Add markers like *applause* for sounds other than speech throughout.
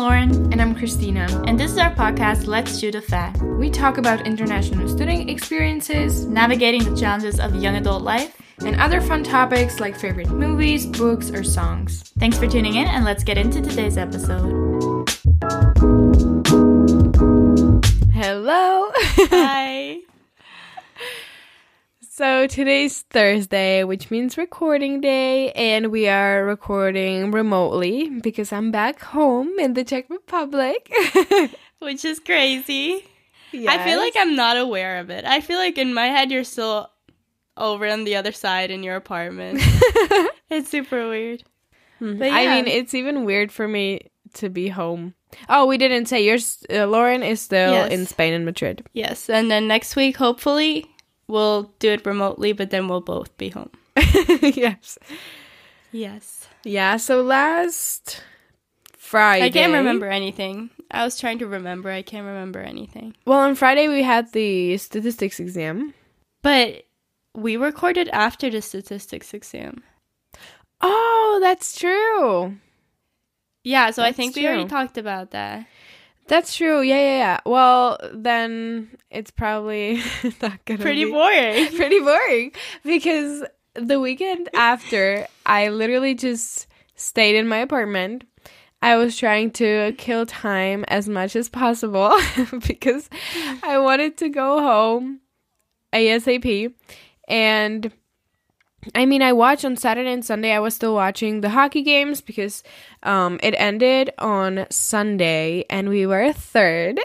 Lauren. And I'm Christina. And this is our podcast, Let's Shoot a Fair. We talk about international studying experiences, navigating the challenges of young adult life, and other fun topics like favorite movies, books, or songs. Thanks for tuning in, and let's get into today's episode. Hello. Hi. *laughs* So today's Thursday, which means recording day, and we are recording remotely because I'm back home in the Czech Republic. *laughs* which is crazy. Yes. I feel like I'm not aware of it. I feel like in my head you're still over on the other side in your apartment. *laughs* it's super weird. Hmm. Yeah. I mean, it's even weird for me to be home. Oh, we didn't say yours. Uh, Lauren is still yes. in Spain and Madrid. Yes, and then next week, hopefully, we'll do it remotely, but then we'll both be home. *laughs* yes. Yes. Yeah, so last Friday. I can't remember anything. I was trying to remember. I can't remember anything. Well, on Friday we had the statistics exam. But we recorded after the statistics exam. Oh, that's true. Yeah, so that's I think true. we already talked about that. That's true. Yeah, yeah, yeah. Well, then it's probably *laughs* not gonna pretty be boring. *laughs* Pretty boring because the weekend *laughs* after, I literally just stayed in my apartment. I was trying to kill time as much as possible because I wanted to go home ASAP. And I mean, I watched on Saturday and Sunday. I was still watching the hockey games because um, it ended on Sunday and we were third.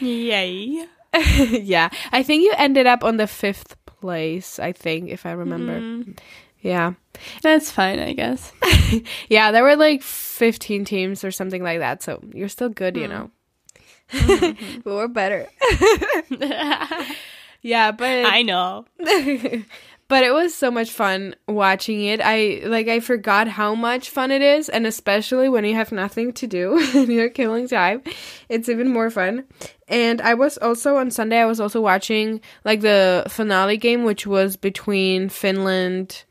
Yay. *laughs* yeah. I think you ended up on the fifth place, I think, if I remember. Mm. Yeah. That's fine, I guess. *laughs* yeah, there were like 15 teams or something like that. So you're still good, mm. you know. Mm-hmm. *laughs* but we're better. yeah, but. I know but it was so much fun watching it. I like i forgot how much fun it is and especially when you have nothing to do *laughs* and you're killing time it's even more fun. And i was also on sunday i was also watching like the finale game which was between finland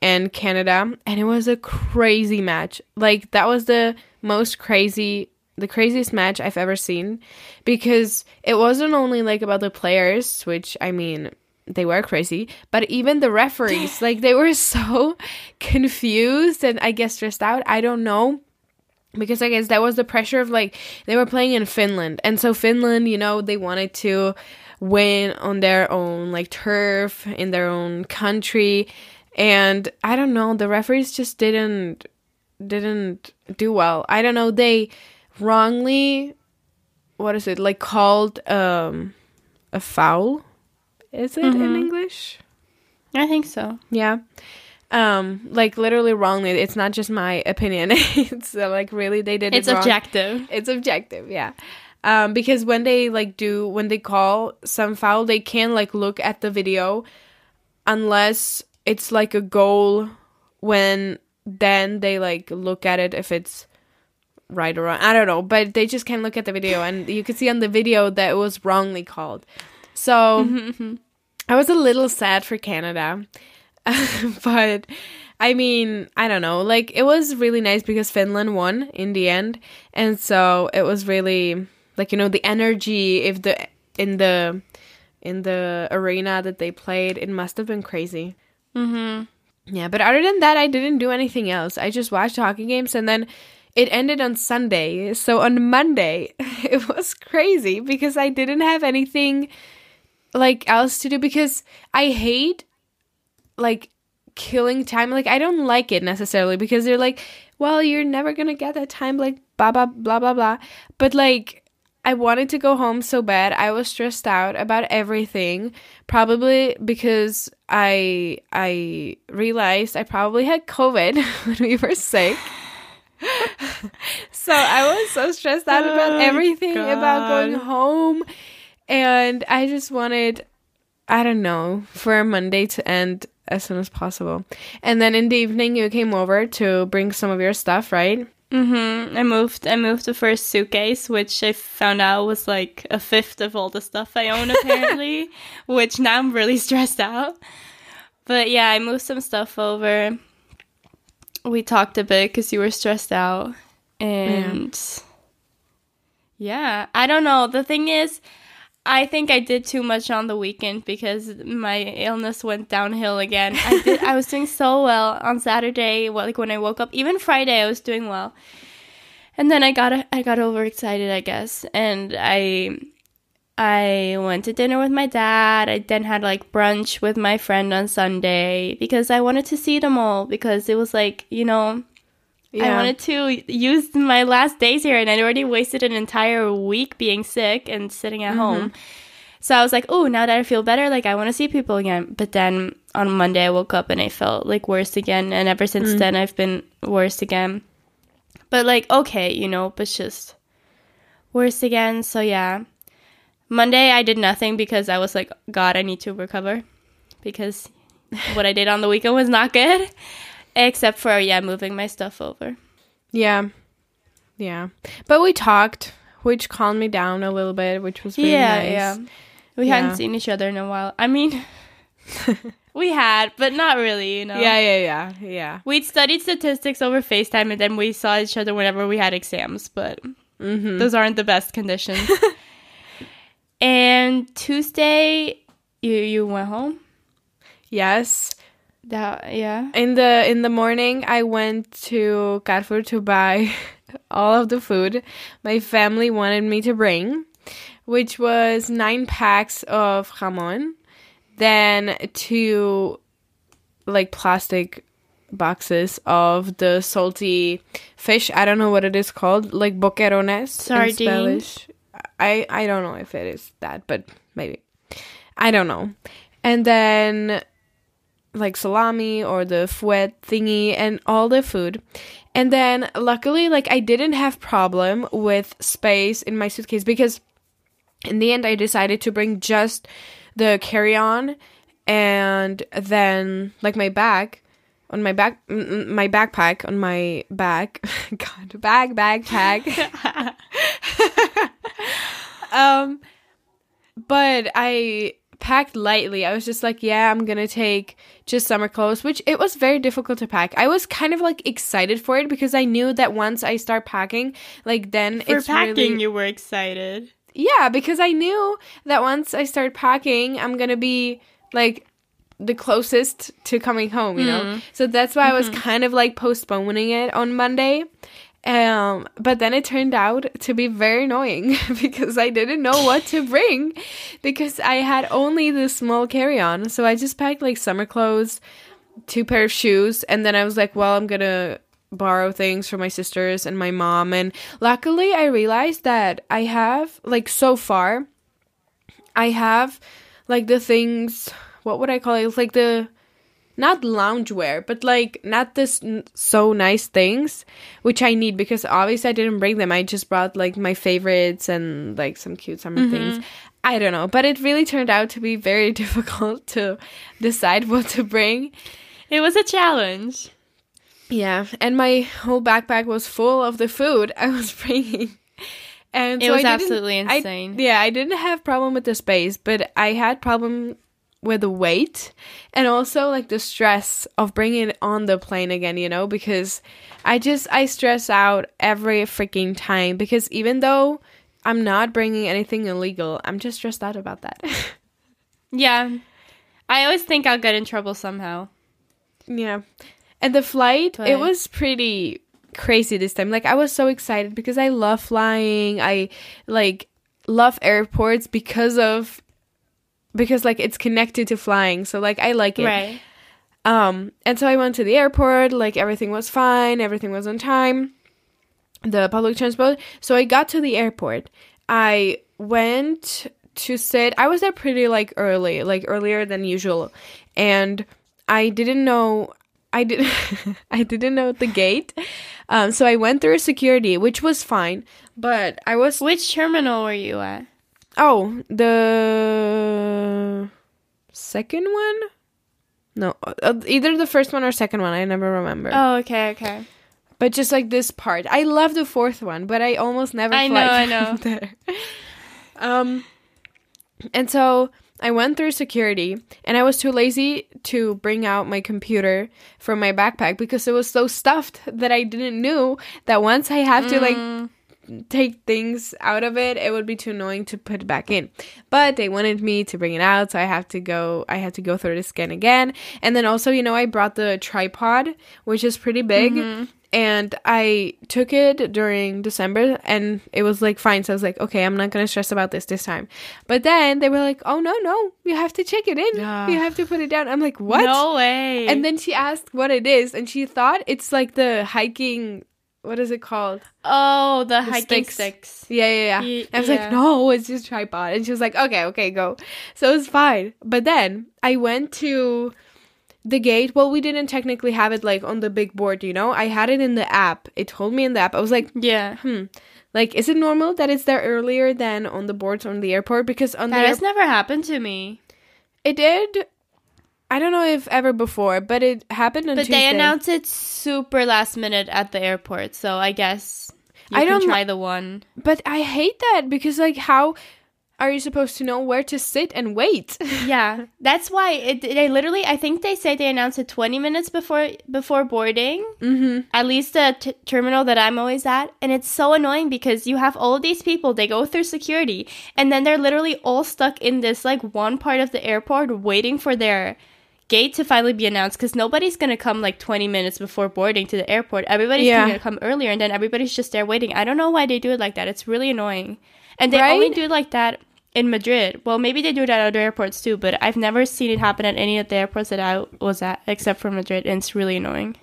and canada and it was a crazy match. Like that was the most crazy the craziest match I've ever seen because it wasn't only like about the players, which I mean, they were crazy, but even the referees, *gasps* like they were so confused and I guess stressed out. I don't know. Because I guess that was the pressure of like they were playing in Finland. And so Finland, you know, they wanted to win on their own like turf in their own country. And I don't know, the referees just didn't didn't do well. I don't know, they wrongly what is it, like called um a foul is it mm-hmm. in English? I think so. Yeah. Um, like literally wrongly. It's not just my *laughs* opinion. it's uh, like really they did it's it It's objective. It's objective, yeah. Um, because when they like do when they call some foul, they can like look at the video unless it's like a goal when then they like look at it if it's right or wrong. I don't know, but they just can look at the video and you can see on the video that it was wrongly called. So mm-hmm, mm-hmm. I was a little sad for Canada. *laughs* but I mean, I don't know. Like it was really nice because Finland won in the end. And so it was really like you know the energy if the in the in the arena that they played, it must have been crazy. mm-hmm. Yeah, but other than that, I didn't do anything else. I just watched hockey games and then it ended on Sunday. So on Monday, *laughs* it was crazy because I didn't have anything like else to do because I hate like killing time. Like I don't like it necessarily because they're like, well, you're never gonna get that time. Like blah blah blah blah blah. But like. I wanted to go home so bad. I was stressed out about everything. Probably because I I realized I probably had COVID *laughs* when we were sick. *sighs* *laughs* so I was so stressed out about oh, everything about going home and I just wanted, I don't know, for Monday to end as soon as possible. And then in the evening, you came over to bring some of your stuff, right? Mm-hmm. I moved. I moved the first suitcase, which I found out was like a fifth of all the stuff I own, *laughs* apparently. which now I'm really *laughs* stressed out. But yeah, I moved some stuff over. We talked a bit because you were stressed out, and Yeah, I don't know. The thing is, I think I did too much on the weekend because my illness went downhill again. I did. I was doing so well on Saturday. Like when I woke up, even Friday, I was doing well. And then I got I got overexcited, I guess, and I I went to dinner with my dad. I then had like brunch with my friend on Sunday because I wanted to see them all because it was like you know I wanted to use my last days here, and I'd already wasted an entire week being sick and sitting at mm-hmm. home. So I was like, oh, now that I feel better, like I want to see people again. But then on Monday, I woke up and I felt like worse again. And ever since mm. then, I've been worse again. But like, okay, you know, but just worse again. So yeah. Monday, I did nothing because I was like, God, I need to recover because *laughs* what I did on the weekend was not good. Except for, yeah, moving my stuff over. Yeah. Yeah. But we talked, which calmed me down a little bit, which was really yeah, nice. yeah. We Yeah. hadn't seen each other in a while. I mean, *laughs* we had, but not really, you know. Yeah, yeah, yeah, yeah. We'd studied statistics over FaceTime and then we saw each other whenever we had exams, but Mm-hmm. those aren't the best conditions. *laughs* and Tuesday, you you went home. Yes. That yeah. In the in the morning, I went to Carrefour to buy *laughs* all of the food my family wanted me to bring, which was nine packs of jamon, then two like plastic boxes of the salty fish. I don't know what it is called, like boquerones. in Sardines? Spanish. I I don't know if it is that, but maybe. I don't know. And then like salami or the fouet thingy and all the food. And then luckily like I didn't have problem with space in my suitcase because in the end I decided to bring just the carry-on and then like my bag on my back my backpack on my back *laughs* god bag bag *laughs* tag *laughs* um but I packed lightly. I was just like, yeah, I'm gonna take just summer clothes, which it was very difficult to pack. I was kind of like excited for it because I knew that once I start packing, like then For it's packing, really you were excited. yeah, because I knew that once I start packing, I'm gonna be like the closest to coming home, you know. Mm-hmm. So that's why I was mm-hmm. kind of like postponing it on Monday. Um, but then it turned out to be very annoying *laughs* because I didn't know what to bring because I had only the small carry-on. So I just packed like summer clothes, two pair of shoes, and then I was like, well, I'm gonna borrow things from my sisters and my mom. And luckily, I realized that I have like so far, I have like the things. What would I call it? It's like the not loungewear, but like not this n- so nice things, which I need because obviously I didn't bring them. I just brought like my favorites and like some cute summer mm-hmm. things. I don't know, but it really turned out to be very *laughs* difficult to decide what to bring. It was a challenge. Yeah, and my whole backpack was full of the food I was *laughs* bringing. And It so I was absolutely I- insane. yeah, I didn't have problem with the space, but I had problem with the weight and also like the stress of bringing it on the plane again, you know, because I just I stress out every freaking time because even though I'm not bringing anything illegal, I'm just stressed out about that. *laughs* Yeah. I always think I'll get in trouble somehow. Yeah. And the flight, it was pretty crazy this time. Like I was so excited because I love flying. I like love airports because of because like it's connected to flying. So like I like it. Right. Um and so I went to the airport, like everything was fine, everything was on time. The public transport. So I got to the airport. I went to sit I was there pretty like early, like earlier than usual. And I didn't know I did *laughs* I didn't know the gate. Um so I went through security, which was fine, but I was Which terminal were you at? Oh, the second one? No, uh, either the first one or second one. I never remember. Oh, okay, okay. But just like this part, I love the fourth one, but I almost never. I know, *laughs* I know. There. Um, and so I went through security, and I was too lazy to bring out my computer from my backpack because it was so stuffed that I didn't know that once I have to like Mm, take things out of it, it would be too annoying to put it back in. But they wanted me to bring it out, so I have to go I had to go through the scan again. And then also, you know, I brought the tripod, which is pretty big. Mm-hmm. And I took it during December and it was like fine. So I was like, okay, I'm not gonna stress about this this time. But then they were like, oh no, no, you have to check it in. Ah. You have to put it down. I'm like, what? No way. And then she asked what it is, and she thought it's like the hiking. What is it called? oh, the, hiking sticks. sticks. Yeah, yeah, yeah. Ye- I was yeah. like, no, it's just tripod. And she was like, okay, okay, go. So it was fine. But then I went to the gate. Well, we didn't technically have it like on the big board, you know? I had it in the app. It told me in the app. I was like, Yeah. hmm. Like, is it normal that it's there earlier than on the boards on the airport? Because on That the has never happened to me. it did. I don't know if ever before, but it happened on But Tuesday. they announced it super last minute at the airport, so I guess you I can don't try the one. But I hate that because, like, how are you supposed to know where to sit and wait? *laughs* Yeah, that's why it. They literally, I think they say they announced it 20 minutes before before boarding. mm-hmm. At least the t- terminal that I'm always at, and it's so annoying because you have all these people. They go through security, and then they're literally all stuck in this like one part of the airport waiting for their gate to finally be announced because nobody's gonna come like 20 minutes before boarding to the airport. Everybody's Yeah. gonna come earlier, and then everybody's just there waiting. I don't know why they do it like that. It's really annoying, and they only do it like that in Madrid. Well, maybe they do it at other airports too, but I've never seen it happen at any of the airports that I was at except for Madrid, and it's really annoying.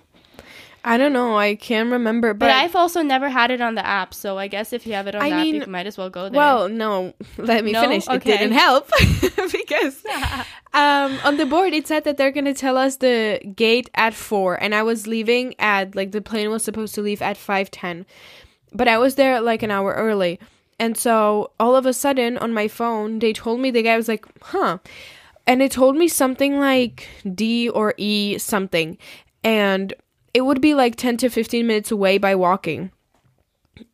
I don't know. I can't remember, But, but, I've also never had it on the app, so I guess if you have it on I the app, mean, you might as well go there. well, no. *laughs* Let me No? finish. It didn't help *laughs* because *laughs* um, on the board it said that they're gonna tell us the gate at four, and I was leaving at like the plane was supposed to leave at five ten, but I was there like an hour early, and so all of a sudden on my phone they told me the guy was like, huh, and it told me something like D or E something, and it would be like ten to fifteen minutes away by walking.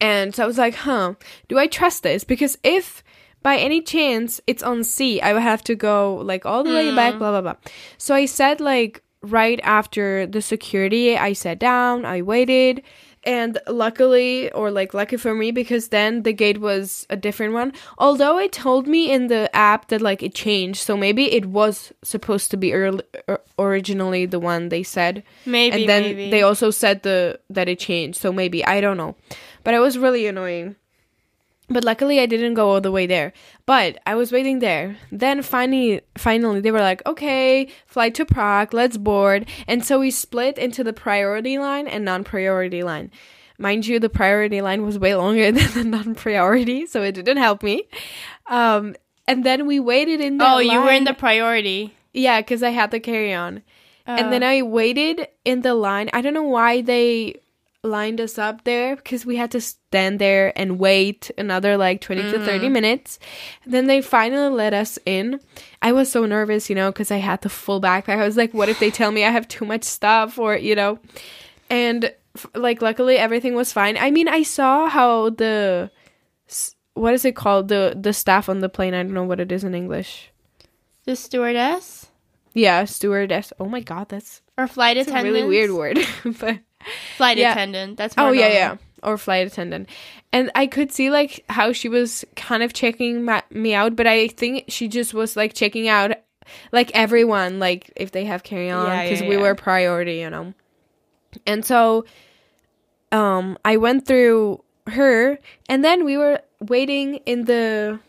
And so I was like, huh, do I trust this? Because if by any chance it's on C, I would have to go like all the way back, hmm. blah, blah, blah. So I said, like, right after the security, I sat down, I waited. And luckily, or like lucky for me, because then the gate was a different one. Although it told me in the app that like it changed, so maybe it was supposed to be early, or uh, originally the one they said maybe, and then maybe. they also said the that it changed so maybe i don't know but it was really annoying but luckily i didn't go all the way there. But i was waiting there. Then finally finally they were like okay flight to prague. Let's board. And so we split into the priority line and non-priority line. Mind you the priority line was way longer *laughs* than the non-priority so it didn't help me. Um and then we waited in the line. oh, you were in the priority. yeah because i had the carry-on and then Uh, I waited in the line. I don't know why they lined us up there because we had to stand there and wait another like 20 to 30 mm. minutes. then they finally let us in. I was so nervous, you know, because I had the full backpack. I was like, what if they tell me I have too much stuff or, you know? And f- like, luckily everything was fine. I mean, I saw how the. s- What is it called? The the staff on the plane. I don't know what it is in English. the stewardess Yeah, stewardess. Oh my god, that's or flight attendant. really weird word. *laughs* but Flight Yeah. attendant. That's oh yeah, normal. yeah, or flight attendant. And I could see like how she was kind of checking ma- me out, but I think she just was like checking out like everyone, like if they have carry on, because yeah, we yeah. were priority, you know. And so, um, I went through her, and then we were waiting in the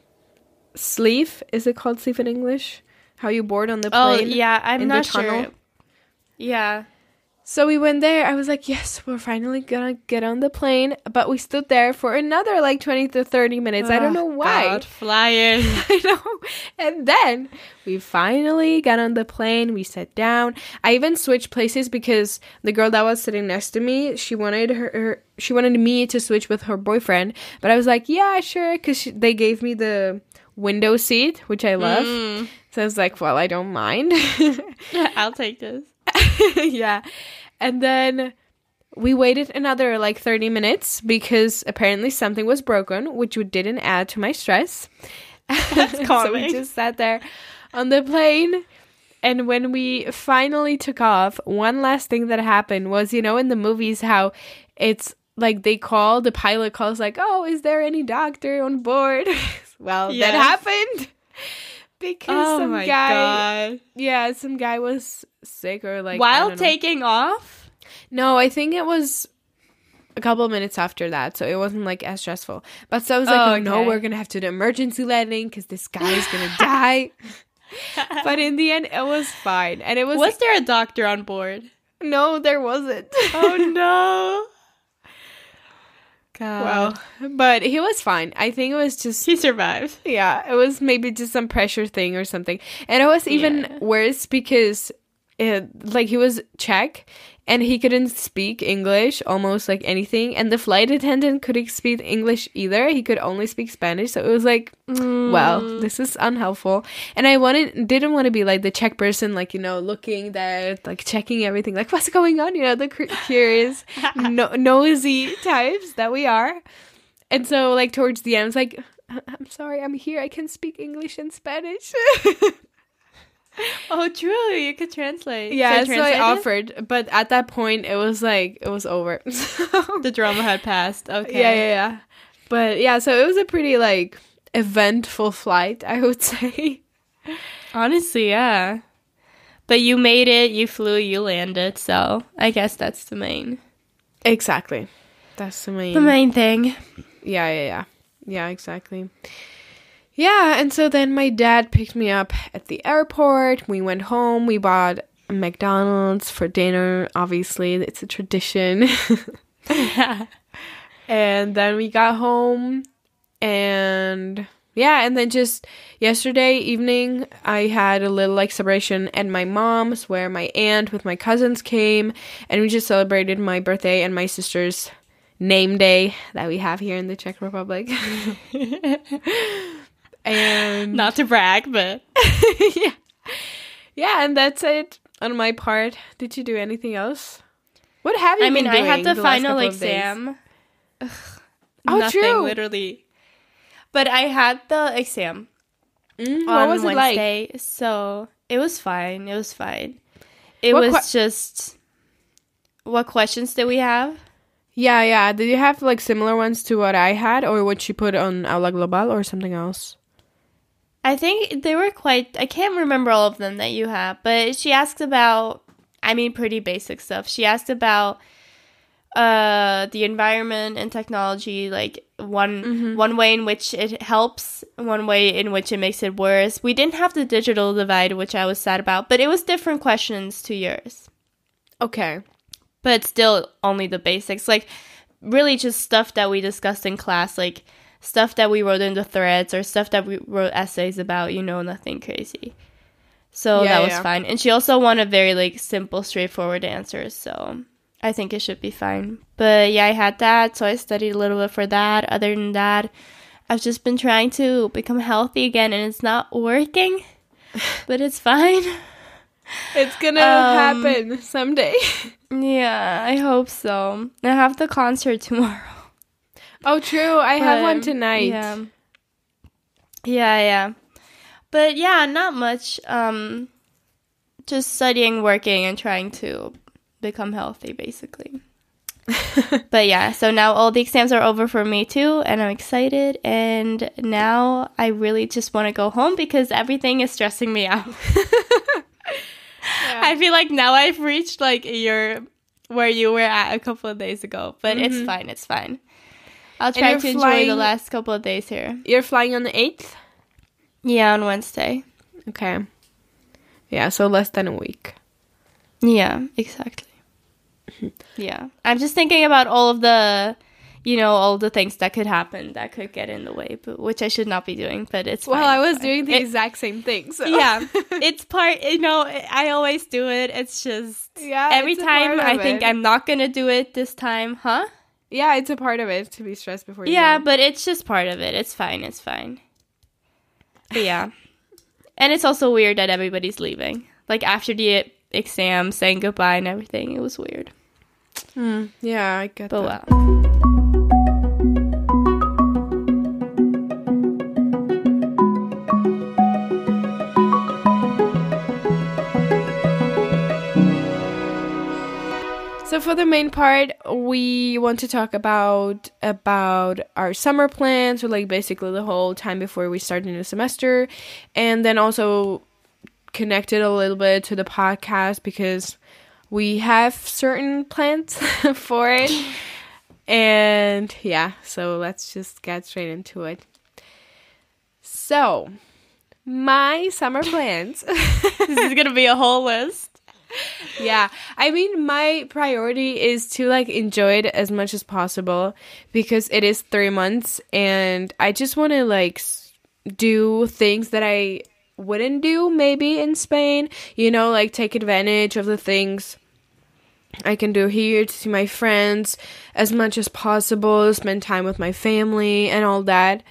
sleeve. Is it called sleeve in English? How you board on the plane? Oh plane? yeah, I'm not sure. Yeah. So we went there. I was like, yes, we're finally gonna get on the plane. But we stood there for another like 20 to 30 minutes. I don't know Oh, why. God, flying. *laughs* I know. And then we finally got on the plane. We sat down. I even switched places because the girl that was sitting next to me, she wanted her, her she wanted me to switch with her boyfriend. But I was like, yeah, sure, because they gave me the window seat, which I love. Mm. So I was like, well, I don't mind. *laughs* I'll take this. *laughs* yeah. And then we waited another like 30 minutes because apparently something was broken, which didn't add to my stress. That's *laughs* so we just sat there on the plane. And when we finally took off, one last thing that happened was, you know, in the movies, how it's like they call the pilot calls like, "Oh, is there any doctor on board?" *laughs* well, Yes. that happened because Oh some my guy, god. yeah, some guy was sick or like While taking off? No, I think it was a couple of minutes after that, so it wasn't like as stressful. But so I was like, Oh, oh, no, we're gonna have to do emergency landing because this guy is gonna die. *laughs* but in the end, it was fine, and it was, Was there a doctor on board? no, there wasn't. Oh no. *laughs* God. well, but he was fine. I think it was just he survived. yeah, it was maybe just some pressure thing or something, and it was even Yeah. worse because. It, like he was Czech and he couldn't speak English almost like anything. And the flight attendant couldn't speak English either. He could only speak Spanish. So it was like well Mm. this is unhelpful. And I wanted didn't want to be like the Czech person like you know looking there like checking everything. Like what's going on? You know the curious *laughs* no- nosy types that we are. And so like towards the end I was like I'm sorry. I'm here. I can speak English and Spanish *laughs* *laughs* Oh, true. You could translate. yeah so I translated? offered but at that point it was like it was over *laughs* The drama had passed. Okay. Yeah, yeah, yeah. But yeah, so it was a pretty like eventful flight, I would *laughs* say. Honestly, yeah. But you made it. You flew. You landed. So I guess that's the main, Exactly. That's the main. the main thing. Yeah, yeah, yeah. Yeah, exactly. Yeah, and so then my dad picked me up at the airport. We went home. We bought McDonald's for dinner. Obviously, it's a tradition. *laughs* *laughs* and then we got home and yeah and then just yesterday evening i had a little like celebration at my mom's where my aunt with my cousins came and we just celebrated my birthday and my sister's name day that we have here in the czech republic *laughs* and Not to brag, but *laughs* yeah yeah and that's it on my part did you do anything else what have you I mean, I had doing the final couple of days? exam. Ugh, Oh, nothing, true. literally. But I had the exam Mm, what on was it like Wednesday, so it was fine. It was fine. It What was just. What questions did we have? Yeah, yeah. Did you have like similar ones to what I had, or what she put on Aula Global, or something else? I think they were quite. I can't remember all of them that you have, but she asked about. I mean, pretty basic stuff. She asked about uh the environment and technology like one one way in which it helps one way in which it makes it worse we didn't have the digital divide which i was sad about but it was different questions to yours Okay. but still only the basics like really just stuff that we discussed in class like stuff that we wrote in the threads or stuff that we wrote essays about you know nothing crazy. So Yeah, that was yeah. fine. And she also wanted a very like simple straightforward answers so i think it should be fine. But yeah i had that so i studied a little bit for that. Other than that i've just been trying to become healthy again and it's not working *laughs* but it's fine. It's gonna Um, happen someday. *laughs* yeah i hope so. I have the concert *laughs* tomorrow oh, true. I have one tonight. Yeah. Yeah, yeah. But yeah, not much. Um just studying, working and trying to become healthy basically. *laughs* but yeah, so now all the exams are over for me too and I'm excited and now I really just want to go home because everything is stressing me out. *laughs* I feel like now I've reached like your where you were at a couple of days ago, but it's fine, it's fine. I'll try to enjoy flying- the last couple of days here. You're flying on the eighth. Yeah, on Wednesday. Okay. Yeah, so less than a week. Yeah, exactly. Mm-hmm. yeah. I'm just thinking about all of the you know, all the things that could happen that could get in the way, but which I should not be doing, but it's Well, fine, I was fine. doing the It- exact same thing. So yeah, *laughs* it's part. You know, I always do it. It's just Yeah, Every time I think it. I'm not gonna do it this time, huh? Yeah, it's a part of it to be stressed before. You Yeah, go. but it's just part of it. It's fine. It's fine. But yeah, and it's also weird that everybody's leaving. Like after the exam, saying goodbye and everything. It was weird. Hmm, yeah, I get But that. well. So for the main part, we want to talk about about our summer plans, or like basically the whole time before we start a new semester, and then also connect it a little bit to the podcast because we have certain plans *laughs* for it. And yeah, so let's just get straight into it. So, my summer plans. *laughs* this is gonna be a whole list. Yeah, I mean, my priority is to like enjoy it as much as possible because it is three months, and I just want to like do things that I wouldn't do maybe in Spain. You know, like take advantage of the things I can do here to see my friends as much as possible, spend time with my family and all that.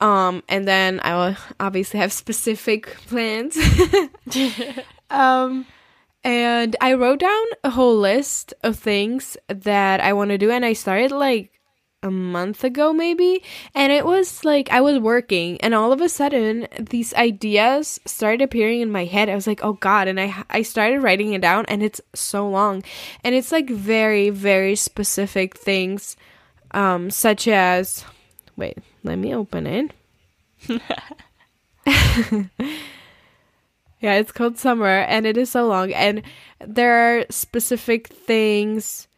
Um, and then I will obviously have specific *laughs* plans. *laughs* um, and I wrote down a whole list of things that I want to do, and I started like a month ago, maybe. And it was like I was working, and all of a sudden, these ideas started appearing in my head. I was like, oh God. And I, I started writing it down, and it's so long. And it's like very, very specific things, um, such as wait, let me open it. *laughs* *laughs* yeah, it's called Summer, and it is so long. And there are specific things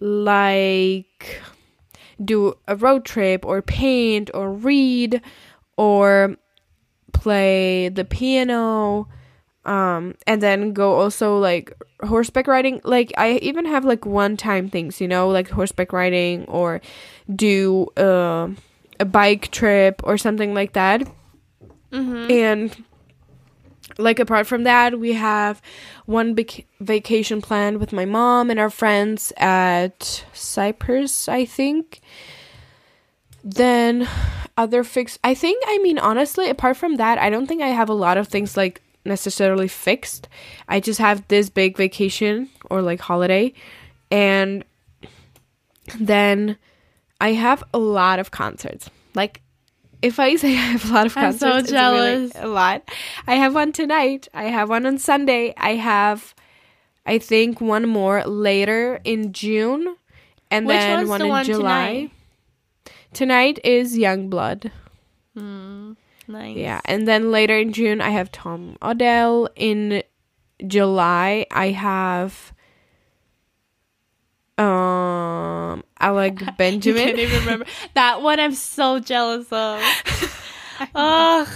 like do a road trip or paint or read or play the piano um and then go also like horseback riding like i even have like one time things you know like horseback riding or do uh, a bike trip or something like that mm-hmm. and like apart from that we have one big vacation planned with my mom and our friends at cyprus i think. Then other fix i think i mean honestly apart from that i don't think i have a lot of things like necessarily fixed. I just have this big vacation or like holiday. And then i have a lot of concerts. Like if I say *laughs* I have a lot of concerts, I'm so jealous. Really a lot. I have one tonight. I have one on Sunday. I have, I think, one more later in June, and Which then one the in one July. Tonight? tonight is Yungblud. Mm, nice. Yeah, and then later in June I have Tom Odell. In July I have um Alec *laughs* Benjamin. I can't even remember that one. I'm so jealous of. *laughs* Ugh.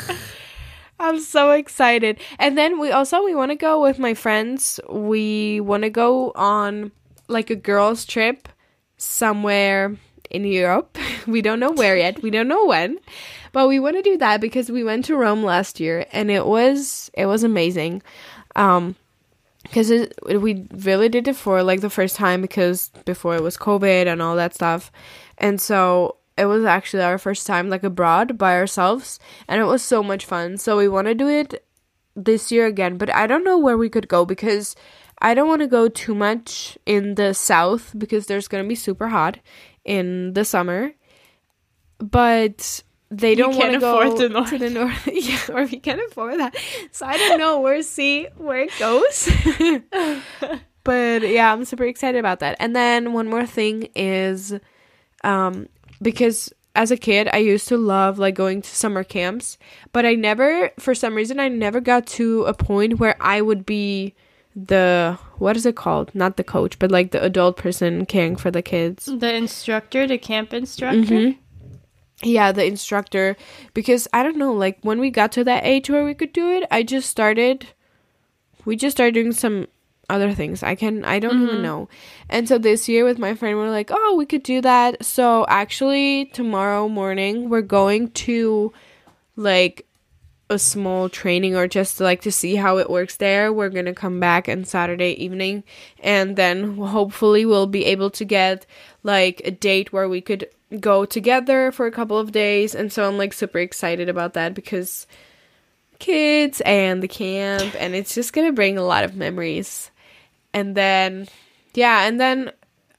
I'm so excited. And then we also we want to go with my friends. We want to go on like a girls trip somewhere in Europe. *laughs* We don't know where yet. We don't know when. But we want to do that because we went to Rome last year and it was it was amazing. Um because we really did it for like the first time because before it was covid and all that stuff. And so it was actually our first time like abroad by ourselves and it was so much fun. So we want to do it this year again but i don't know where we could go because i don't want to go too much in the south because there's going to be super hot in the summer. But they don't want to go the north. to the north. *laughs* yeah, or we can't afford that. So I don't know where see where it goes. *laughs* but yeah, I'm super excited about that. And then one more thing is um because as a kid I used to love like going to summer camps, but I never for some reason I never got to a point where I would be the what is it called? Not the coach, but like the adult person caring for the kids. The instructor, the camp instructor. Mhm yeah the instructor because i don't know like when we got to that age where we could do it i just started we just started doing some other things. I can i don't mm-hmm. even know. And so this year with my friend we're like oh we could do that. So actually tomorrow morning we're going to like a small training or just like to see how it works there. We're gonna come back on saturday evening and then hopefully we'll be able to get like a date where we could go together for a couple of days and so I'm like super excited about that because kids and the camp and it's just going to bring a lot of memories. And then yeah, and then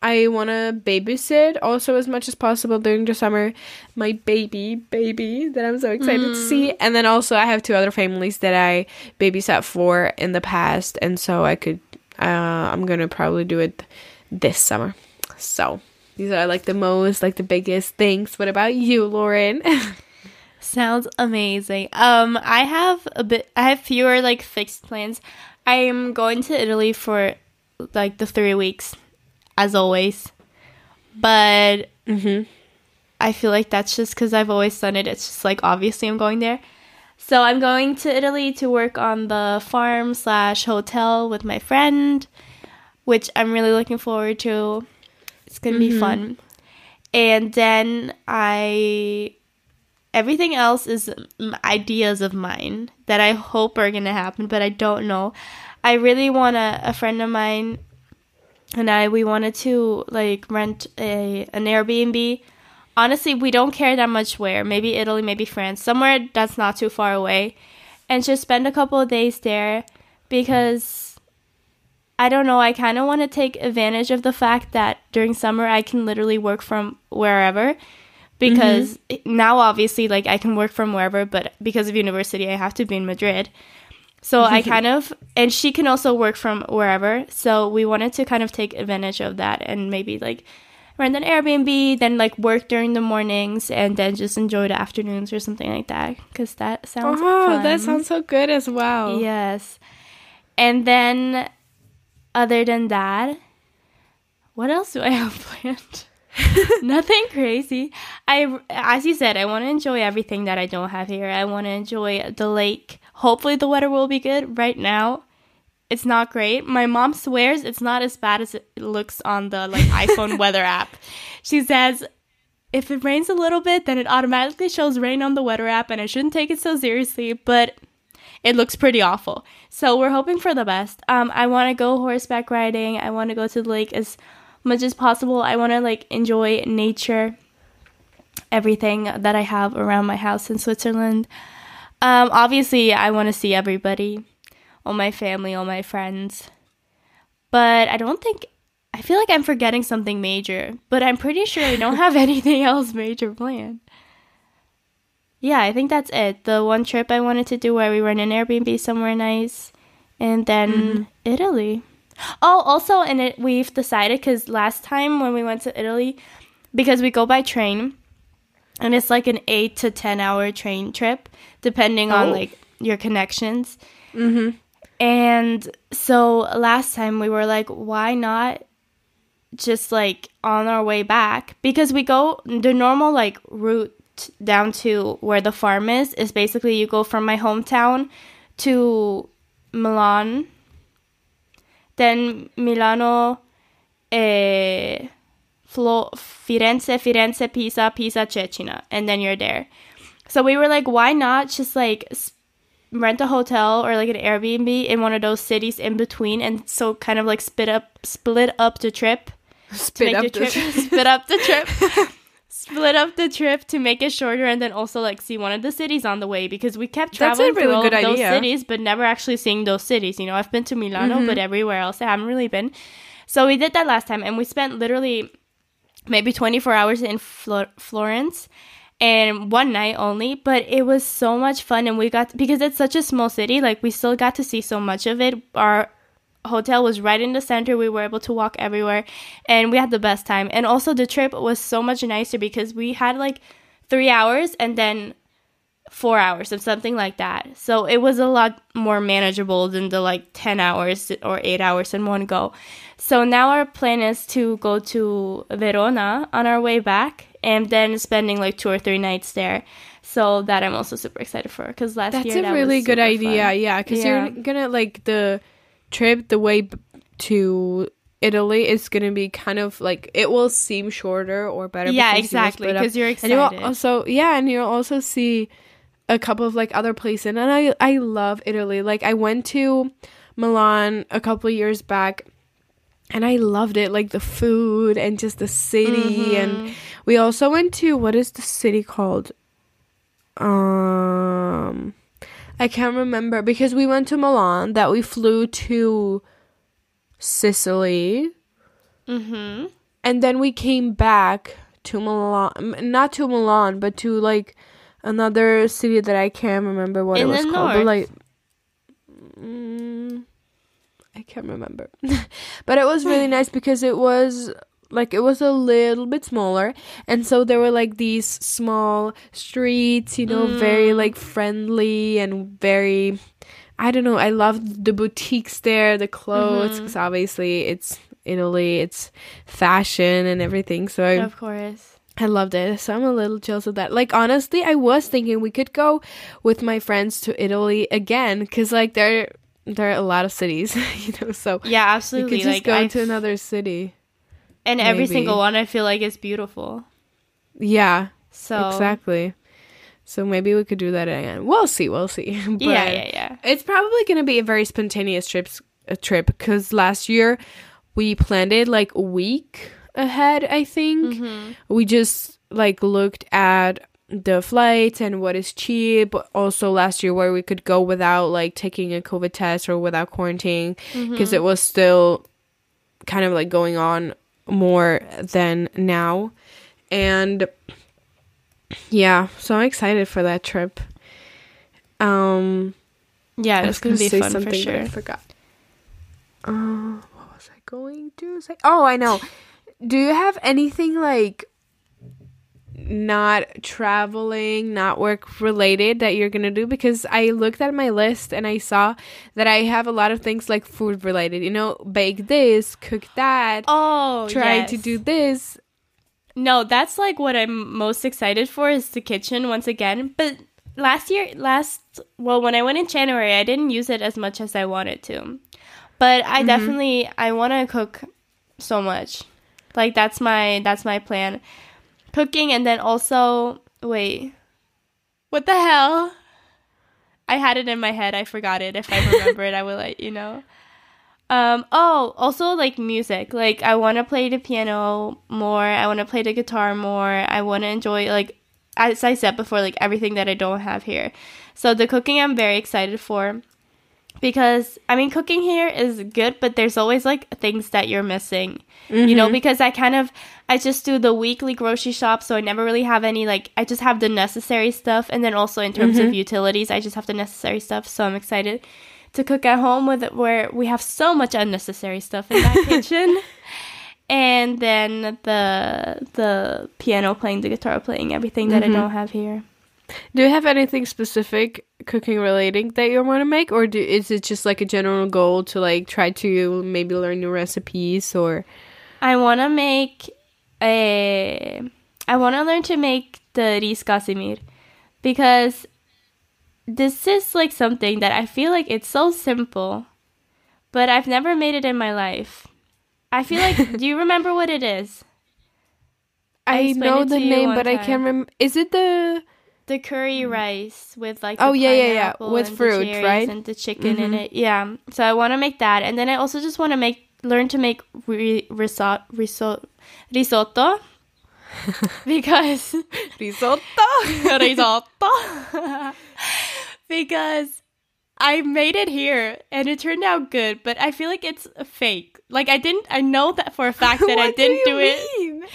I want to babysit also as much as possible during the summer. My baby, baby that I'm so excited mm. to see. And then also I have two other families that I babysat for in the past and so I could uh, I'm going to probably do it this summer. So these are like the most, like the biggest things. What about you, Lauren? *laughs* Sounds amazing. Um, I have a bit. I have fewer like fixed plans. I am going to Italy for like the three weeks, as always. But mm-hmm. I feel like that's just because I've always done it. It's just like obviously I'm going there. So I'm going to Italy to work on the farm slash hotel with my friend, which I'm really looking forward to. It's gonna mm-hmm. be fun. And then I everything else is ideas of mine that I hope are gonna happen, but I don't know. I really want a, a friend of mine and I we wanted to like rent a an Airbnb. Honestly, we don't care that much where. Maybe Italy, maybe France, somewhere that's not too far away, and just spend a couple of days there because I don't know. I kind of want to take advantage of the fact that during summer I can literally work from wherever because mm-hmm. now obviously like I can work from wherever, but because of university I have to be in Madrid. So I *laughs* kind of and she can also work from wherever. So we wanted to kind of take advantage of that and maybe like rent an Airbnb, then like work during the mornings and then just enjoy the afternoons or something like that cuz that sounds Oh, fun. that sounds so good as well. Yes. And then other than that, what else do I *laughs* have planned? *laughs* Nothing crazy. I, as you said, I want to enjoy everything that I don't have here. I want to enjoy the lake. Hopefully, the weather will be good. Right now, it's not great. My mom swears it's not as bad as it looks on the like *laughs* iPhone weather app. She says if it rains a little bit, then it automatically shows rain on the weather app, and I shouldn't take it so seriously. But it looks pretty awful. So we're hoping for the best. Um, I want to go horseback riding. I want to go to the lake as much as possible. I want to like enjoy nature, everything that I have around my house in Switzerland. Um, obviously, I want to see everybody, all my family, all my friends. But I don't think I feel like I'm forgetting something major, but I'm pretty sure I don't *laughs* have anything else major planned. Yeah, I think that's it. The one trip I wanted to do where we rent an Airbnb somewhere nice, and then mm-hmm. Italy. Oh, also, and it, we've decided because last time when we went to Italy, because we go by train, and it's like an eight to ten hour train trip, depending oh. on like your connections. Mm-hmm. And so last time we were like, why not just like on our way back? Because we go the normal like route down to where the farm is is basically you go from my hometown to Milan then Milano, eh, Flo- Firenze, Firenze, Pisa, Pisa, Cecina, and then you're there. So we were like, why not just like rent a hotel or like an Airbnb in one of those cities in between, and so kind of like split up, split up the trip. Split up the, trip, trip. split up the trip. *laughs* split up the trip to make it shorter and then also like see one of the cities on the way because we kept traveling really through all those idea. cities but never actually seeing those cities. You know, I've been to Milano, mm-hmm. but everywhere else I haven't really been. So we did that last time and we spent literally maybe 24 hours in Flo- Florence and one night only, but it was so much fun and we got because it's such a small city, like we still got to see so much of it. Our hotel was right in the center. We were able to walk everywhere and we had the best time. And also the trip was so much nicer because we had like 3 hours and then 4 hours or something like that. So it was a lot more manageable than the like 10 hours or 8 hours in one go. So now our plan is to go to Verona on our way back and then spending like 2 or 3 nights there. So that I'm also super excited for because last That's year That's a really good idea. Fun. Yeah, because yeah. you're gonna like the trip, the way to Italy is going to be kind of like it will seem shorter or better. Yeah, exactly. Because you're excited. And you'll also, yeah, and you'll also see a couple of like other places. And I, I love Italy. Like I went to Milan a couple years back, and I loved it. Like the food and just the city. Mm-hmm. And we also went to what is the city called? Um, I can't remember because we went to Milan, that we flew to Sicily. Mm-hmm. And then we came back to Milan, not to Milan, but to like another city that I can't remember what In it was called. But like, mm, I can't remember. *laughs* but it was really *sighs* nice because it was like it was a little bit smaller and so there were like these small streets, you know, mm. very like friendly and very I don't know, I loved the boutiques there, the clothes mm-hmm. cuz obviously it's Italy, it's fashion and everything. So I, Of course. I loved it. So I'm a little jealous with that. Like honestly, I was thinking we could go with my friends to Italy again cuz like there there are a lot of cities, *laughs* you know. So yeah, absolutely. You could just like, go I've, to another city, and maybe. every single one I feel like is beautiful. Yeah. So exactly. So maybe we could do that again. We'll see. We'll see. *laughs* But yeah, yeah, yeah. It's probably gonna be a very spontaneous trip. A trip because last year we planned it like a week ahead. I think mm-hmm. we just like looked at the flights and what is cheap. Also, last year where we could go without like taking a COVID test or without quarantine because mm-hmm. it was still kind of like going on more than now. And yeah, so I'm excited for that trip. Um, yeah, it's gonna be fun for sure. I forgot. Uh, what was I going to say? Oh, I know. Do you have anything like not traveling, not work related that you're gonna do? Because I looked at my list and I saw that I have a lot of things like food related. You know, bake this, cook that. Oh, try yes. to do this. No, that's like what I'm most excited for is the kitchen once again. But last year, last well, when I went in January, I didn't use it as much as I wanted to. But I mm-hmm. definitely I want to cook so much. Like that's my that's my plan cooking and then also wait. What the hell? I had it in my head. I forgot it. If i remember it i will let you know. Um oh also like music. Like i want to play the piano more. I want to play the guitar more. I want to enjoy like as i said before like everything that i don't have here. So the cooking i'm very excited for because I mean cooking here is good, but there's always like things that you're missing. Mm-hmm. You know, mm-hmm. because I kind of I just do the weekly grocery shop, so I never really have any like I just have the necessary stuff and then also in terms mm-hmm. of utilities, I just have the necessary stuff. So I'm excited to cook at home with it where we have so much unnecessary stuff in that *laughs* kitchen. And then the the piano playing, the guitar playing, everything that mm-hmm. I don't have here. Do you have anything specific cooking relating that you want to make, or do, is it just like a general goal to like try to maybe learn new recipes or? I want to make a. I want to learn to make the Riz Casimir because this is like something that I feel like it's so simple, but I've never made it in my life. I feel like. *laughs* do you remember what it is? I, I know the name, but time. I can't remember. Is it the the curry rice with like oh yeah yeah yeah. with fruit right? and the chicken mm-hmm. in it. Yeah. So i want to make that. And then i also just want to make learn to make ri- risotto risotto *laughs* risotto. Because risotto? *laughs* Risotto. *laughs* Because I made it here and it turned out good, but I feel like it's fake. Like I didn't I know that for a fact that I didn't do, do it.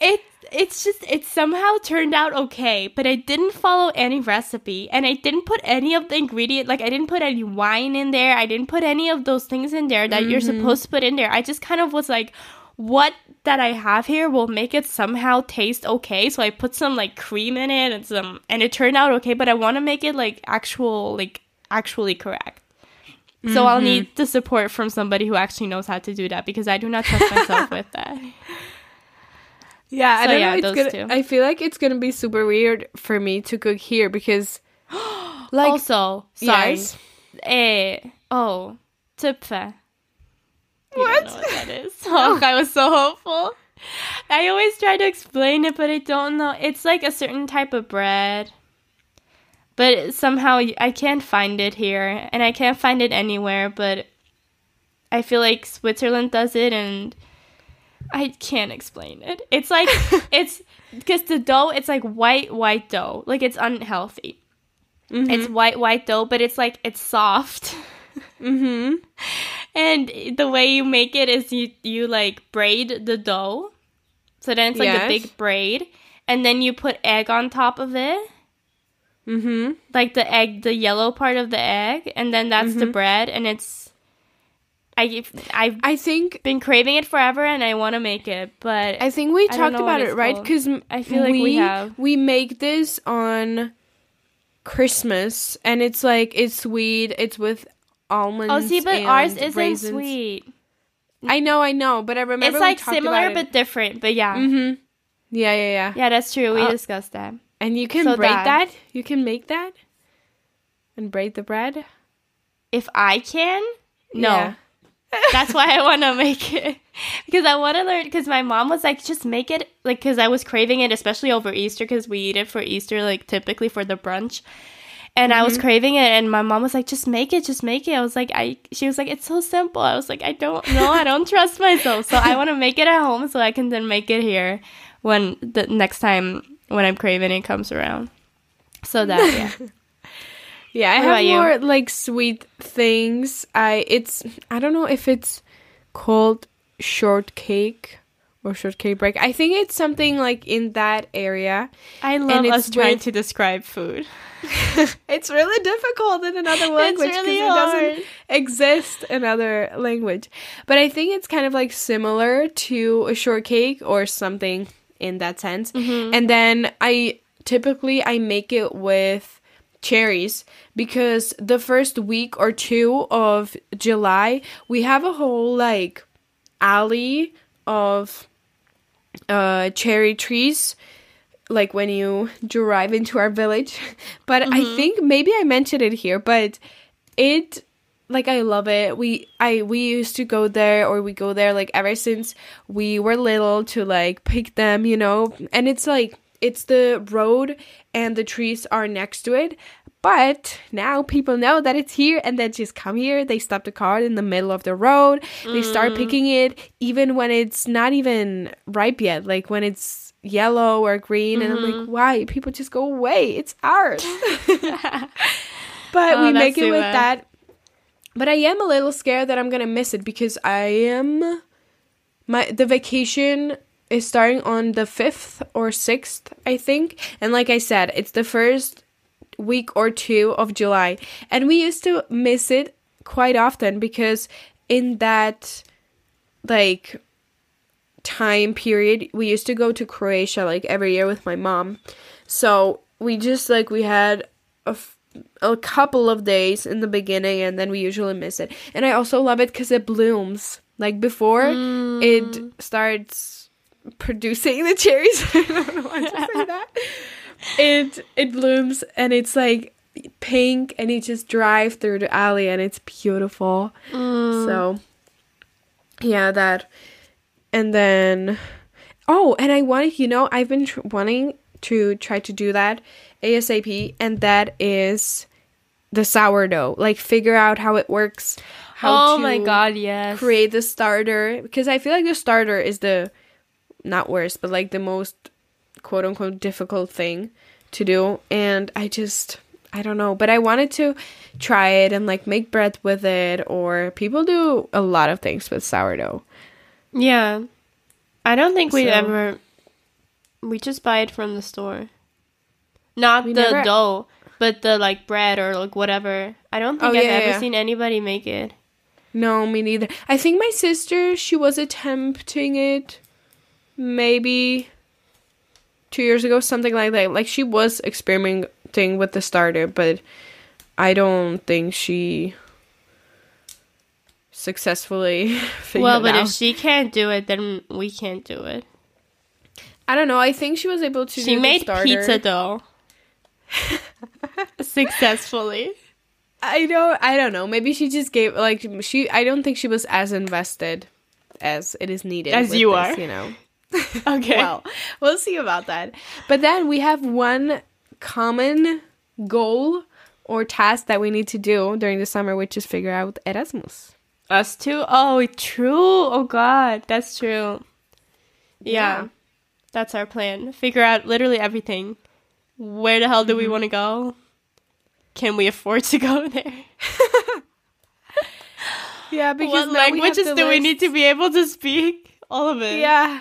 It it's just it somehow turned out okay, but I didn't follow any recipe and I didn't put any of the ingredient like I didn't put any wine in there. I didn't put any of those things in there that mm-hmm. you're supposed to put in there. I just kind of was like what that I have here will make it somehow taste okay. So I put some like cream in it and some and it turned out okay, but I want to make it like actual like actually correct. Mm-hmm. So I'll mm-hmm. need the support from somebody who actually knows how to do that because I do not trust myself *laughs* with that. Yeah, so I don't yeah, know. It's gonna, two. I feel like it's gonna be super weird for me to cook here because, *gasps* like, also sorry, yes. eh, oh, Züpfe. What? what that is? *laughs* Oh, I was so hopeful. I always try to explain it, but I don't know. It's like a certain type of bread, but somehow I can't find it here, and I can't find it anywhere. But I feel like Switzerland does it, and I can't explain it. It's like *laughs* it's because the dough, it's like white white dough. Like it's unhealthy. Mm-hmm. It's white white dough, but it's like it's soft. mm-hmm. *laughs* And the way you make it is you you like braid the dough. So then it's like yes. a big braid, and then you put egg on top of it. Mm-hmm. Like the egg, the yellow part of the egg, and then that's mm-hmm. the bread, and it's I I've I think been craving it forever, and I want to make it, but I think we I talked about it right because I feel like we have. we make this on Christmas, and it's like it's sweet. It's with almonds. oh, see, but ours isn't raisins. sweet. I know, I know, but I remember It's we like similar but different. But yeah, mm-hmm. Yeah, yeah, yeah. yeah, that's true. We Uh, discussed that. And you can So break that- that. You can make that and braid the bread. If I can, no. Yeah. That's why I want to make it because I want to learn. Because my mom was like, just make it like because I was craving it, especially over Easter because we eat it for Easter, like typically for the brunch. And I was Mm-hmm. craving it, and my mom was like, "Just make it, just make it." I was like, "I." She was like, "It's so simple." I was like, "I don't know, I don't trust myself." So I want to make it at home so I can then make it here when the next time when I'm craving it comes around. So that yeah, *laughs* Yeah, I What have about you? more like sweet things. I it's I don't know if it's called shortcake or shortcake break. I think it's something like in that area. I love us trying to describe food. *laughs* it's really difficult in another *laughs* language because really it doesn't exist in another language. But I think it's kind of like similar to a shortcake or something in that sense. Mm-hmm. And then I typically I make it with cherries because the first week or two of July we have a whole like alley of uh cherry trees like when you drive into our village. *laughs* But I think maybe I mentioned it here, but it like I love it. We I we used to go there or we go there like ever since we were little to like pick them, you know. And it's like it's the road and the trees are next to it. But now people know that it's here and they just come here. They stop the car in the middle of the road. They start mm. picking it even when it's not even ripe yet. Like when it's yellow or green. And I'm like, mm-hmm. why? People just go away. It's ours. *laughs* *laughs* but Oh, we make it with bad. that. But I am a little scared that I'm gonna miss it because I am my the vacation is starting on the fifth or sixth, I think. And like I said, it's the first week or two of July. And we used to miss it quite often because in that like time period we used to go to Croatia like every year with my mom. So we just like we had a, f- a couple of days in the beginning and then we usually miss it. And I also love it cuz it blooms. Like before it mm. starts producing the cherries. *laughs* I don't know why to say that. It it blooms and it's like pink and you just drive through the alley and it's beautiful. Mm. So yeah, that and then oh, and I wanted you know I've been tr- wanting to try to do that ASAP, and that is the sourdough. Like figure out how it works. How oh to my god, yes. create the starter because I feel like the starter is the not worst, but like the most quote unquote difficult thing to do. And I just I don't know, but I wanted to try it and like make bread with it or people do a lot of things with sourdough. Yeah. I don't think we So- ever we just buy it from the store. Not the never- dough, but the like bread or like whatever. I don't think Oh, I've yeah, ever yeah. seen anybody make it. No, me neither. I think my sister, she was attempting it maybe two years ago, something like that. Like she was experimenting with the starter, but I don't think she successfully *laughs* figured well, it but out. if she can't do it, then we can't do it. I don't know. I think she was able to. She do the made pizza dough *laughs* successfully. I don't. I don't know. Maybe she just gave like she. I don't think she was as invested as it is needed. As you this, are. You know. *laughs* Okay. well, we'll see about that. But then we have one common goal or task that we need to do during the summer, which is figure out Erasmus. Us too? Oh, true. Oh god, that's true. Yeah. Yeah. That's our plan. Figure out literally everything. Where the hell do Mm-hmm. we want to go? Can we afford to go there? *laughs* Yeah, because what now we have languages do we need to be able to speak? All of it. Yeah,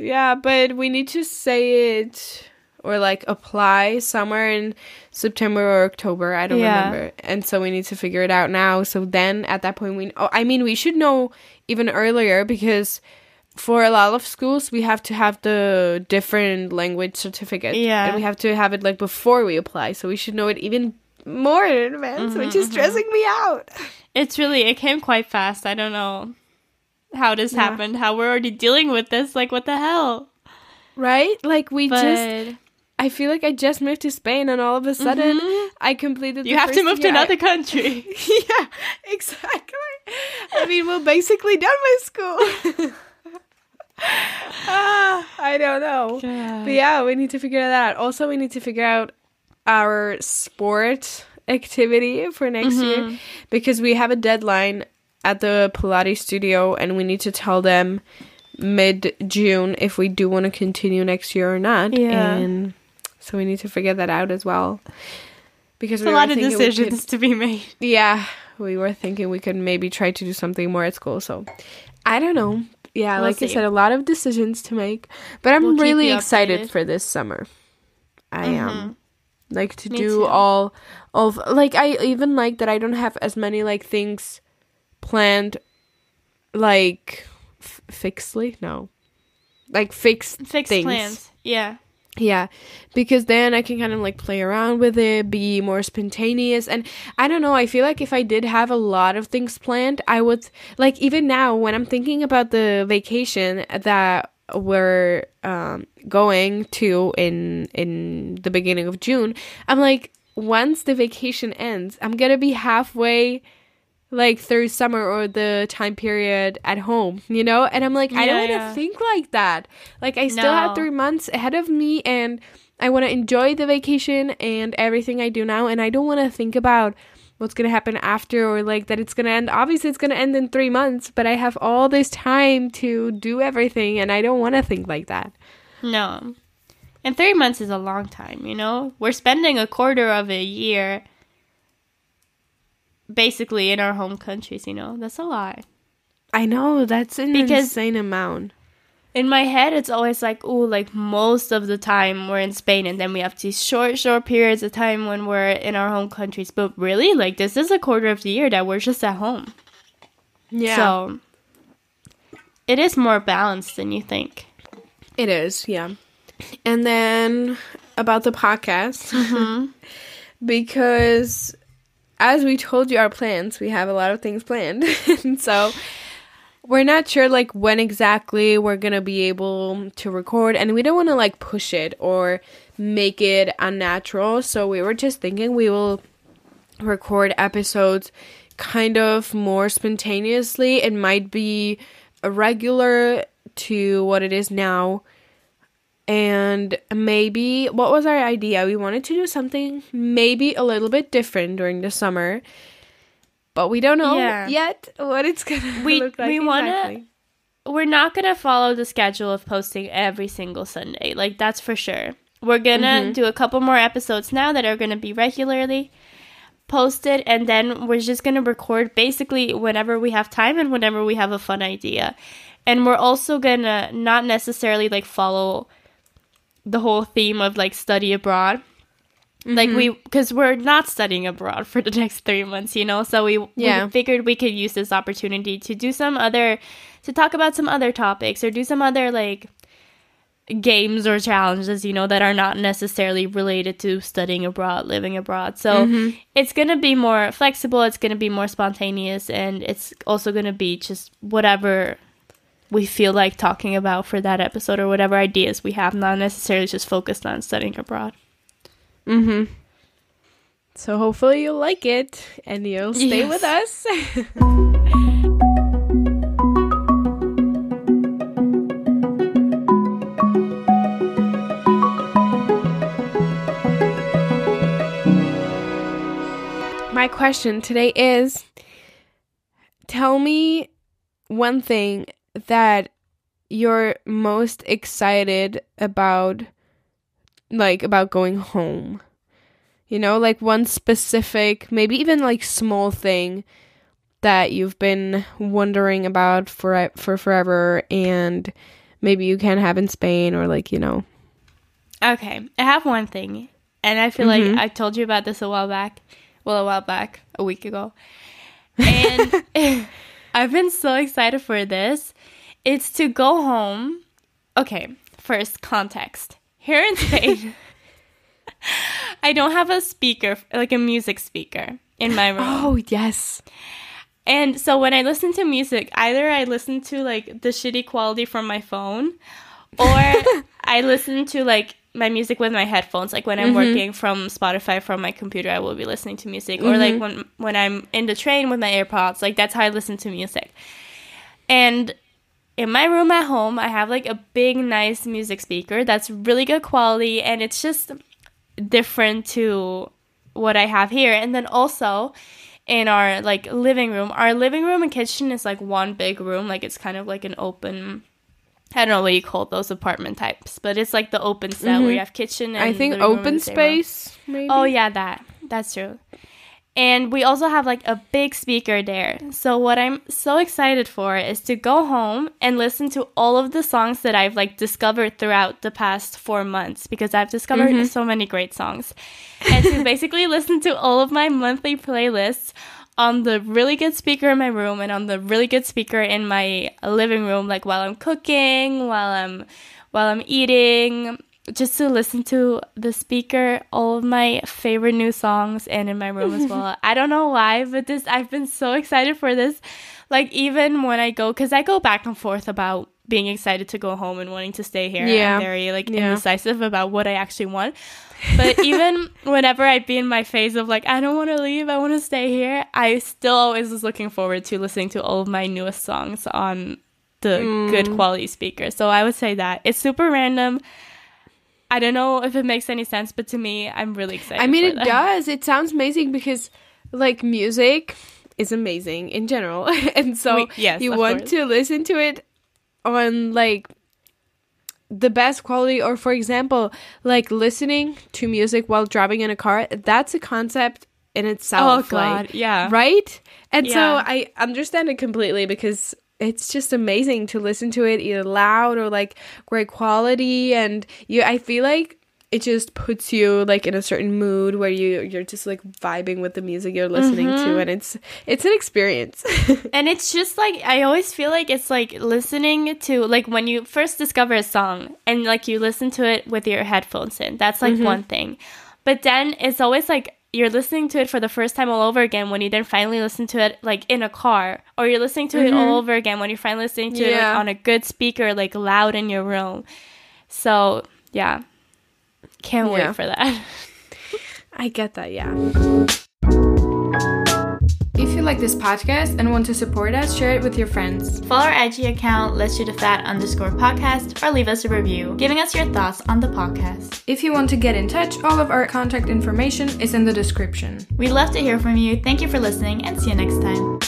yeah, but we need to say it or like apply somewhere in September or October. I don't Yeah. remember. And so we need to figure it out now. So then at that point we oh, I mean we should know even earlier because for a lot of schools we have to have the different language certificate. Yeah. And we have to have it like before we apply. So we should know it even more in advance, which Mm-hmm, is stressing me out. It's really it came quite fast. I don't know how this Yeah. happened. How we're already dealing with this. Like what the hell? Right? Like we But just I feel like I just moved to Spain and all of a sudden Mhm. I completed you have to move to another *laughs* country. yeah, exactly. I mean, we're basically done with school. *laughs* ah, I don't know. But yeah, we need to figure that out. Also, we need to figure out our sport activity for next year because we have a deadline at the Pilates studio and we need to tell them mid June if we do want to continue next year or not. Yeah. And so we need to figure that out as well. Because we a lot of we could- decisions to be made. yeah, we were thinking we could maybe try to do something more at school. So I don't know. Yeah, We'll like I said, a lot of decisions to make. But I'm We'll really excited updated. for this summer. I mm-hmm. am. Like to Me do too. all of like I even like that I don't have as many like things planned like f- fixedly. No. Like fixed Fixed things. plans. Yeah. Yeah, because then I can kind of like play around with it, be more spontaneous. And I don't know, I feel like if I did have a lot of things planned, I would like even now when I'm thinking about the vacation that we're um, going to in in the beginning of June, I'm like once the vacation ends, I'm to be halfway like through summer or the time period at home, you know? And I'm like, I don't Yeah, want to yeah. think like that. Like, I still have three months ahead of me and I want to enjoy the vacation and everything I do now. And I don't want to think about what's going to happen after or like that it's going to end. Obviously, it's going to end in three months, but I have all this time to do everything and I don't want to think like that. No. And three months is a long time, you know? We're spending a quarter of a year basically in our home countries, you know? That's a lot. I know, that's an Because- insane amount. In my head, it's always like, oh, like most of the time we're in Spain, and then we have these short, short periods of time when we're in our home countries. But really, like, this is a quarter of the year that we're just at home. Yeah. So it is more balanced than you think. It is, yeah. And then about the podcast, mm-hmm. *laughs* because as we told you our plans, we have a lot of things planned. *laughs* and so we're not sure like when exactly we're going to be able to record and we don't want to like push it or make it unnatural. So we were just thinking we will record episodes kind of more spontaneously. It might be irregular to what it is now. And maybe, what was our idea? We wanted to do something maybe a little bit different during the summer, but we don't know Yeah. yet what it's gonna *laughs* We- look like. we wanna- exactly. we're not gonna follow the schedule of posting every single Sunday. Like that's for sure. We're gonna mm-hmm. do a couple more episodes now that are gonna be regularly posted, and then we're just gonna record basically whenever we have time and whenever we have a fun idea. And we're also gonna not necessarily like follow the whole theme of like study abroad. Like we, mm-hmm. because we're not studying abroad for the *laughs* next three months, you know. So we, Yeah. we figured we could use this opportunity to do some other, to talk about some other topics or do some other like games or challenges, you know, that are not necessarily related to studying abroad, living abroad. So mm-hmm. it's gonna be more flexible. It's gonna be more spontaneous, and it's also gonna be just whatever we feel like talking about for that episode or whatever ideas we have, not necessarily just focused on studying abroad. Mm-hmm. So hopefully you'll like it and you'll stay Yes. with us. *laughs* My question today is tell me one thing that you're most excited about like about going home. You know, like one specific, maybe even like small thing that you've been wondering about for for forever and maybe you can have in Spain or like, you know. Okay, I have one thing, and I feel Mhm. like I told you about this a while back. Well, a while back, a week ago, and *laughs* *laughs* I've been so excited for this. It's to go home. Okay, first context. Here in Spain, *laughs* I don't have a speaker, like a music speaker, in my room. Oh yes. And so when I listen to music, either I listen to like the shitty quality from my phone or *laughs* I listen to like my music with my headphones. Like when I'm mm-hmm. working from Spotify from my computer, I will be listening to music. Or like mm-hmm. when when I'm in the train with my AirPods, like that's how I listen to music. And in my room at home, I have like a big nice music speaker that's really good quality and it's just different to what I have here. And then also in our like living room, our living room and kitchen is like one big room, like it's kind of like an open I don't know what you call those apartment types, but it's like the open set where you have kitchen and Mm-hmm. I think living room in open the same room. space. Maybe. Oh yeah, that. That's true. And we also have like a big speaker there. So what I'm so excited for is to go home and listen to all of the songs that I've like discovered throughout the past 4 months because I've discovered mm-hmm. so many great songs. And to basically *laughs* listen to all of my monthly playlists on the really good speaker in my room and on the really good speaker in my living room like while I'm cooking, while I'm while I'm eating, just to listen to the speaker all of my favorite new songs and in my room as *laughs* well. I don't know why, but this I've been so excited for this. Like even when I go cuz I go back and forth about being excited to go home and wanting to stay here. Yeah. I'm very like Yeah. indecisive about what I actually want. But *laughs* even whenever I'd be in my phase of like I don't want to leave, I want to stay here, I still always was looking forward to listening to all of my newest songs on the good Mm. quality speaker. So I would say that it's super random. I don't know if it makes any sense, but to me, I'm really excited. I mean, it that. does. It sounds amazing because, like, music is amazing in general, *laughs* and so We- yes, you want course. to listen to it on like the best quality, or for example, like listening to music while driving in a car. That's a concept in itself. Oh. God, like, yeah. right? And so I understand it completely because it's just amazing to listen to it either loud or like great quality and you I feel like it just puts you like in a certain mood where you you're just like vibing with the music you're listening to Mm-hmm. and it's it's an experience. *laughs* And it's just like I always feel like it's like listening to like when you first discover a song and like you listen to it with your headphones in. That's Mm-hmm. like one thing. But then it's always like you're listening to it for the first time all over again when you then finally listen to it like in a car or you're listening to it all over again when you're finally listening to it Mm-hmm. Like, on a good speaker like loud in your room. So, yeah. Can't Yeah. wait for that. *laughs* I get that, yeah. If you like this podcast and want to support us, share it with your friends. Follow our IG account, Let's Shoot a Fat underscore podcast, or leave us a review, giving us your thoughts on the podcast. If you want to get in touch, all of our contact information is in the description. We'd love to hear from you. Thank you for listening, and see you next time.